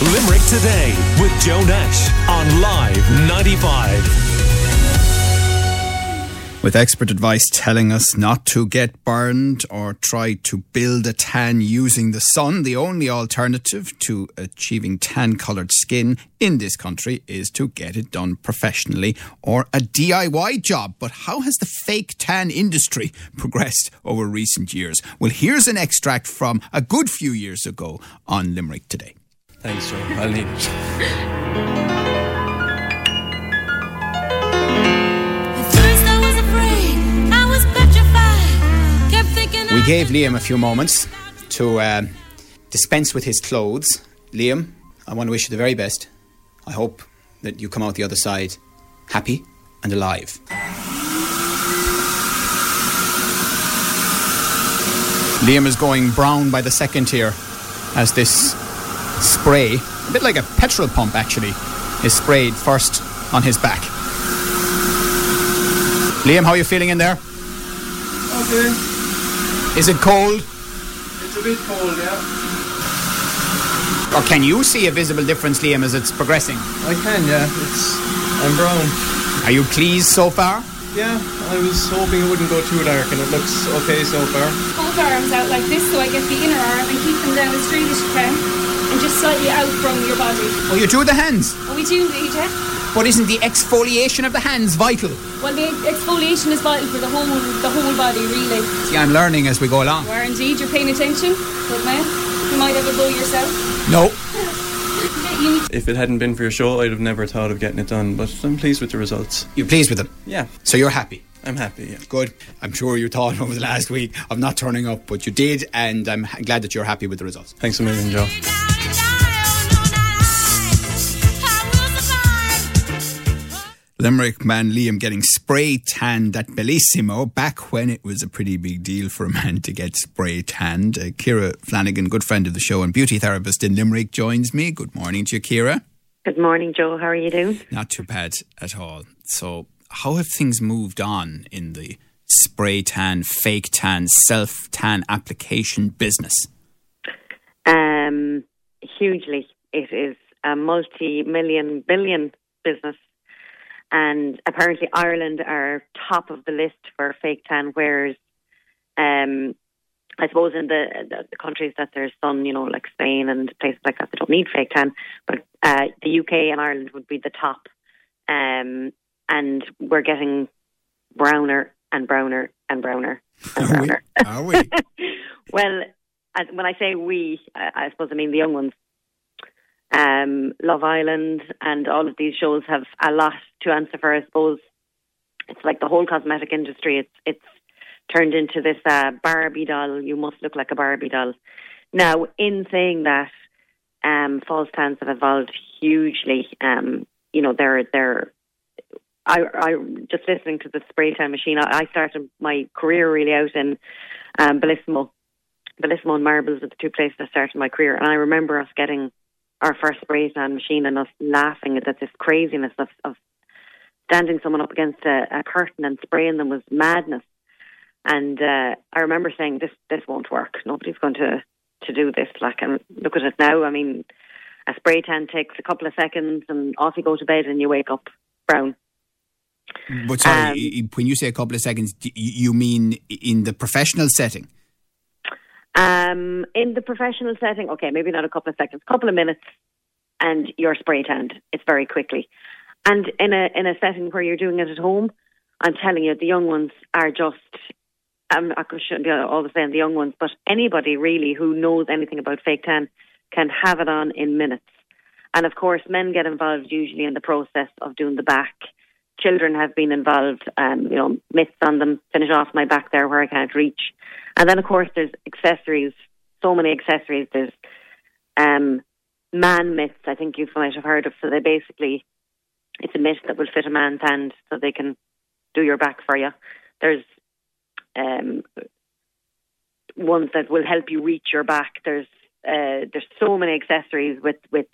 Limerick Today with Joe Nash on Live 95. With expert advice telling us not to get burned or try to build a tan using the sun, the only alternative to achieving tan coloured skin in this country is to get it done professionally or a DIY job. But how has the fake tan industry progressed over recent years? Well, here's an extract from a good few years ago on Limerick Today. Thanks, Joe. I'll need it. We gave Liam a few moments to uh, dispense with his clothes. Liam, I want to wish you the very best. I hope that you come out the other side happy and alive. Liam is going brown by the second here as this spray, a bit like a petrol pump actually, is sprayed first on his back. Liam, how are you feeling in there? Okay. Is it cold? It's a bit cold, yeah. Or can you see a visible difference, Liam, as it's progressing? I can, yeah. It's I'm brown. Are you pleased so far? Yeah, I was hoping it wouldn't go too dark, and it looks okay so far. Both arms out like this, so I get the inner arm and keep them down as straight as you can, and just slightly out from your body. Oh, you do the hands. And we do indeed, yeah. But isn't the exfoliation of the hands vital? Well, the exfoliation is vital for the whole the whole body, really. See, I'm learning as we go along. You are indeed. You're paying attention. Good man. You might have a go yourself. No. If it hadn't been for your show, I'd have never thought of getting it done, but I'm pleased with the results. You're pleased with them? Yeah, So you're happy? I'm happy, yeah. Good. I'm sure you thought over the last week of not turning up, but you did, and I'm glad that you're happy with the results. Thanks a million, Joe. Limerick man Liam getting spray tanned at Bellissimo back when it was a pretty big deal for a man to get spray tanned. Uh, Kira Flanagan, good friend of the show and beauty therapist in Limerick, joins me. Good morning to you, Kira. Good morning, Joe. How are you doing? Not too bad at all. So, how have things moved on in the spray tan, fake tan, self tan application business? Um, hugely. It is a multi-million, billion business. And apparently Ireland are top of the list for fake tan wearers. Um, I suppose in the, the, the countries that there's sun, you know, like Spain and places like that, they don't need fake tan. But uh, the UK and Ireland would be the top. Um, and we're getting browner and browner and browner and Are we? browner. Are we? well, as, when I say we, I, I suppose I mean the young ones. Um, Love Island and all of these shows have a lot to answer for. I suppose it's like the whole cosmetic industry. It's it's turned into this uh, Barbie doll. You must look like a Barbie doll. Now, in saying that, um, false tans have evolved hugely. Um, you know, they're they're. I, I just listening to the spray tan machine. I, I started my career really out in um, Bellissimo, Bellissimo and Marbles are the two places I started my career, and I remember us getting our first spray tan machine and us laughing at this craziness of, of standing someone up against a, a curtain and spraying them was madness. And uh, I remember saying, "This this won't work. Nobody's going to to do this." Like, and look at it now. I mean, a spray tan takes a couple of seconds, and off you go to bed, and you wake up brown. But sorry, Um, when you say a couple of seconds, you mean in the professional setting? Um, in the professional setting, okay, maybe not a couple of seconds, a couple of minutes, and you're spray tanned. It's very quickly. And in a in a setting where you're doing it at home, I'm telling you, the young ones are just. I'm going to be always saying the young ones, but anybody really who knows anything about fake tan can have it on in minutes. And of course, men get involved usually in the process of doing the back. Children have been involved, um, you know, mitts on them, finish off my back there where I can't reach. And then, of course, there's accessories, so many accessories. There's um, man mitts, I think you might have heard of. So they basically, it's a mitt that will fit a man's hand so they can do your back for you. There's um, ones that will help you reach your back. There's uh, there's so many accessories with with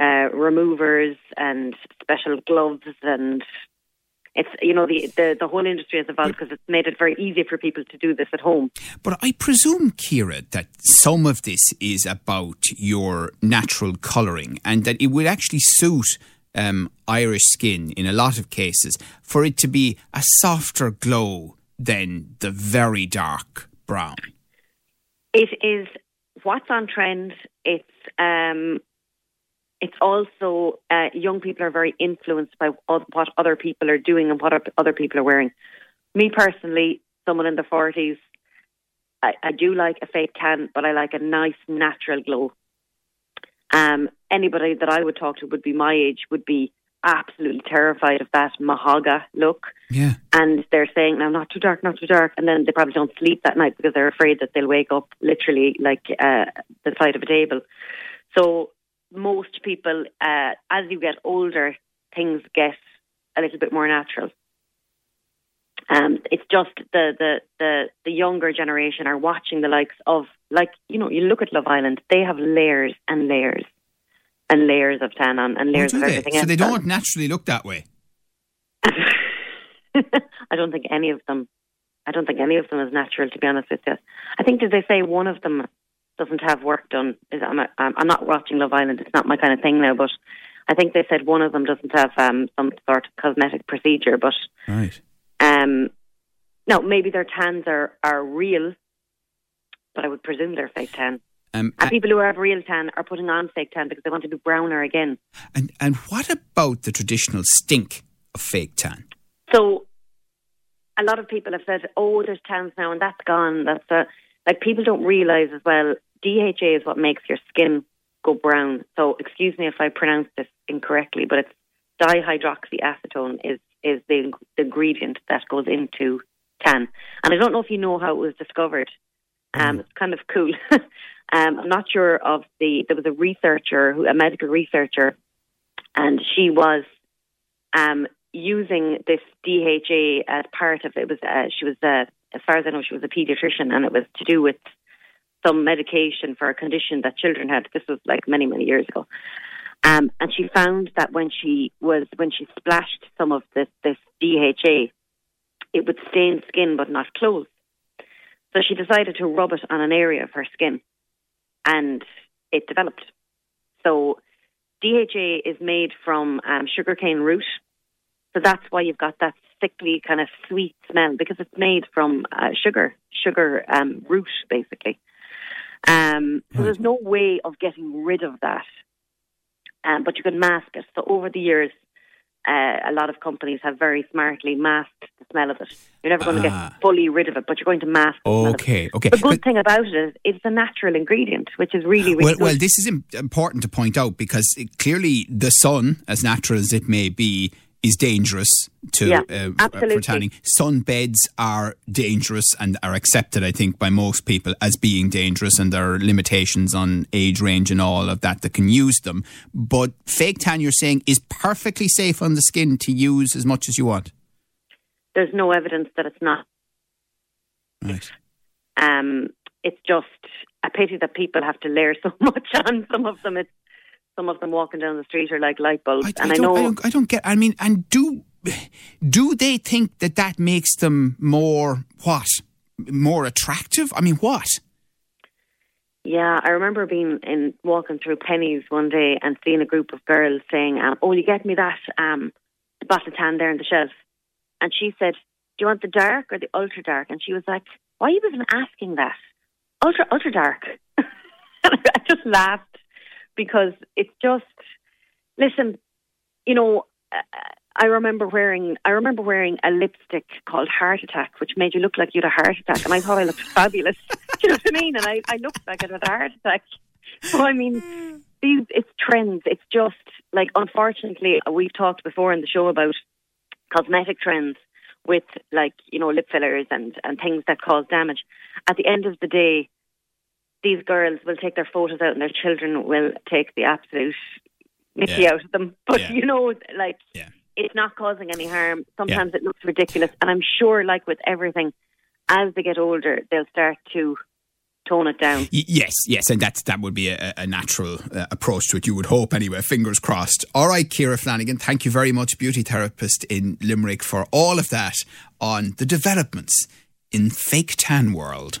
uh, removers and special gloves and it's you know the the, the whole industry has evolved because it's made it very easy for people to do this at home. But I presume, Kira, that some of this is about your natural colouring and that it would actually suit um, Irish skin in a lot of cases for it to be a softer glow than the very dark brown. It is what's on trend. It's um, it's also uh, young people are very influenced by what other people are doing and what other people are wearing. Me personally, someone in the forties, I, I do like a fake tan, but I like a nice natural glow. Um, anybody that I would talk to would be my age would be absolutely terrified of that mahaga look. Yeah. And they're saying, now, not too dark, not too dark. And then they probably don't sleep that night because they're afraid that they'll wake up literally like uh, the side of a table. So most people, uh, as you get older, things get a little bit more natural. Um, it's just the, the, the, the younger generation are watching the likes of, like, you know, you look at Love Island, they have layers and layers and layers of tan on and Oh, layers do of they? everything So else. they don't naturally look that way. I don't think any of them. I don't think any of them is natural. To be honest with you, I think did they say one of them doesn't have work done? Is I'm, I'm I'm not watching Love Island. It's not my kind of thing now. But I think they said one of them doesn't have um, some sort of cosmetic procedure. But Right. um, no, maybe their tans are are real. But I would presume they're fake tan. Um, And people who have real tan are putting on fake tan because they want to be browner again. and, and what about the traditional stink of fake tan? So a lot of people have said, "Oh, there's tans now, and that's gone." That's a, like people don't realize as well. DHA is what makes your skin go brown. So excuse me if I pronounce this incorrectly, but it's dihydroxyacetone is is the, the ingredient that goes into tan. And I don't know if you know how it was discovered. Um, it's kind of cool. um, I'm not sure of the. There was a researcher, who, a medical researcher, and she was um, using this DHA as part of it was uh, she was uh, as far as I know she was a pediatrician and it was to do with some medication for a condition that children had. This was like many many years ago, um, and she found that when she was when she splashed some of this this DHA, it would stain skin but not clothes. So she decided to rub it on an area of her skin, and it developed. So DHA is made from um, sugarcane root. So that's why you've got that sickly kind of sweet smell because it's made from uh, sugar, sugar um, root, basically. Um, so Right. there's no way of getting rid of that, um, but you can mask it. So over the years, uh, a lot of companies have very smartly masked the smell of it. You're never going to Ah. get fully rid of it, but you're going to mask the smell it. Okay, okay. The good But- thing about it is it's a natural ingredient, which is really, really well, good. well, this is important to point out because it, clearly the sun, as natural as it may be, is dangerous to Yeah, uh, absolutely. for tanning. Sunbeds are dangerous and are accepted, I think, by most people as being dangerous, and there are limitations on age range and all of that that can use them. But fake tan, you're saying, is perfectly safe on the skin to use as much as you want. There's no evidence that it's not. Right. Um, it's just a pity that people have to layer so much on some of them. It's some of them walking down the street are like light bulbs, I, and I I, don't, know I don't, I don't get. I mean, and do do they think that that makes them more what? More attractive? I mean, what? Yeah, I remember being in walking through Penneys one day and seeing a group of girls saying, um, "Oh, you get me that um, bottle of tan there on the shelf," and she said, "Do you want the dark or the ultra dark?" And she was like, "Why are you even asking that? Ultra, ultra dark." and I just laughed because it's just listen, you know. I remember wearing I remember wearing a lipstick called Heart Attack, which made you look like you had a heart attack, and I thought I looked fabulous. Do you know what I mean? And I, I looked like I had a heart attack. So I mean, these it's trends. It's just like unfortunately we've talked before in the show about cosmetic trends with like you know lip fillers and and things that cause damage. At the end of the day, these girls will take their photos out, and their children will take the absolute mickey Yeah. out of them. But Yeah. you know, like Yeah. it's not causing any harm. Sometimes it looks ridiculous, and I'm sure, like with everything, as they get older, they'll start to tone it down. Yes, yes, and that's that would be a, a natural uh, approach to it. You would hope, anyway. Fingers crossed. All right, Kira Flanagan, thank you very much, beauty therapist in Limerick, for all of that on the developments in fake tan world.